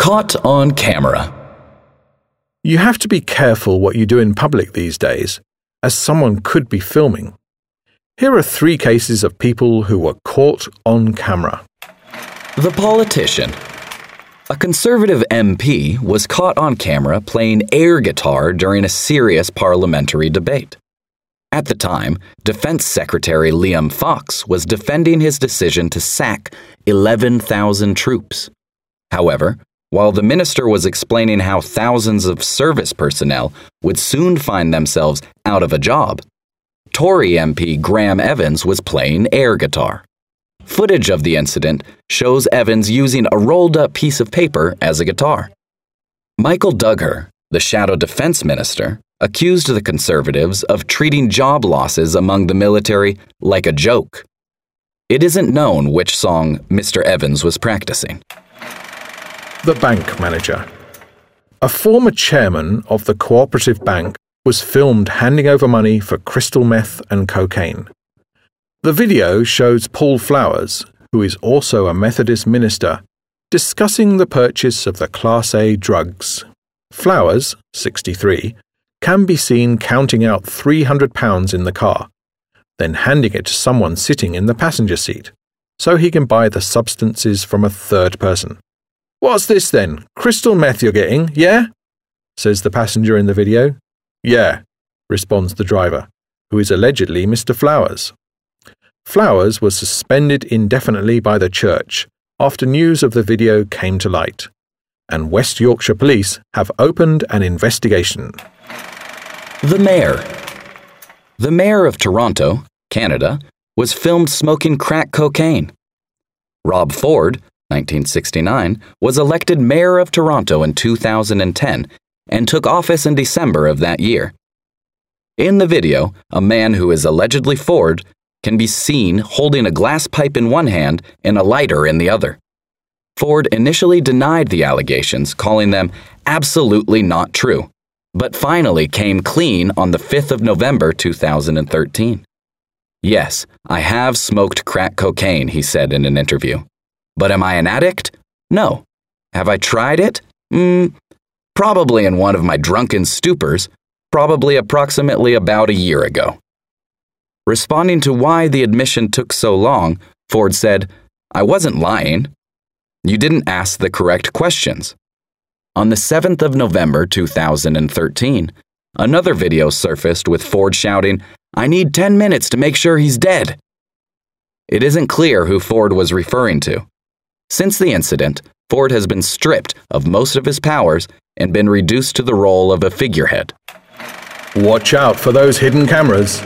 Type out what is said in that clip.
Caught on camera. You have to be careful what you do in public these days, as someone could be filming. Here are three cases of people who were caught on camera. The politician. A conservative MP was caught on camera playing air guitar during a serious parliamentary debate. At the time, Defense Secretary Liam Fox was defending his decision to sack 11,000 troops. However, while the minister was explaining how thousands of service personnel would soon find themselves out of a job, Tory MP Graham Evans was playing air guitar. Footage of the incident shows Evans using a rolled up piece of paper as a guitar. Michael Dugher, the shadow defense minister, accused the Conservatives of treating job losses among the military like a joke. It isn't known which song Mr. Evans was practicing. The bank manager. A former chairman of the cooperative bank was filmed handing over money for crystal meth and cocaine. The video shows Paul Flowers, who is also a Methodist minister, discussing the purchase of the Class A drugs. Flowers, 63, can be seen counting out £300 in the car, then handing it to someone sitting in the passenger seat, so he can buy the substances from a third person. What's this then? Crystal meth you're getting, yeah? says the passenger in the video. Yeah, responds the driver, who is allegedly Mr. Flowers. Flowers was suspended indefinitely by the church after news of the video came to light, and West Yorkshire Police have opened an investigation. The Mayor. The Mayor of Toronto, Canada, was filmed smoking crack cocaine. Rob Ford, 1969, was elected Mayor of Toronto in 2010 and took office in December of that year. In the video, a man who is allegedly Ford can be seen holding a glass pipe in one hand and a lighter in the other. Ford initially denied the allegations, calling them absolutely not true, but finally came clean on the 5th of November 2013. Yes, I have smoked crack cocaine, he said in an interview. But am I an addict? No. Have I tried it? Mm, probably in one of my drunken stupors, probably approximately about a year ago. Responding to why the admission took so long, Ford said, I wasn't lying. You didn't ask the correct questions. On the 7th of November 2013, another video surfaced with Ford shouting, I need 10 minutes to make sure he's dead. It isn't clear who Ford was referring to. Since the incident, Ford has been stripped of most of his powers and been reduced to the role of a figurehead. Watch out for those hidden cameras.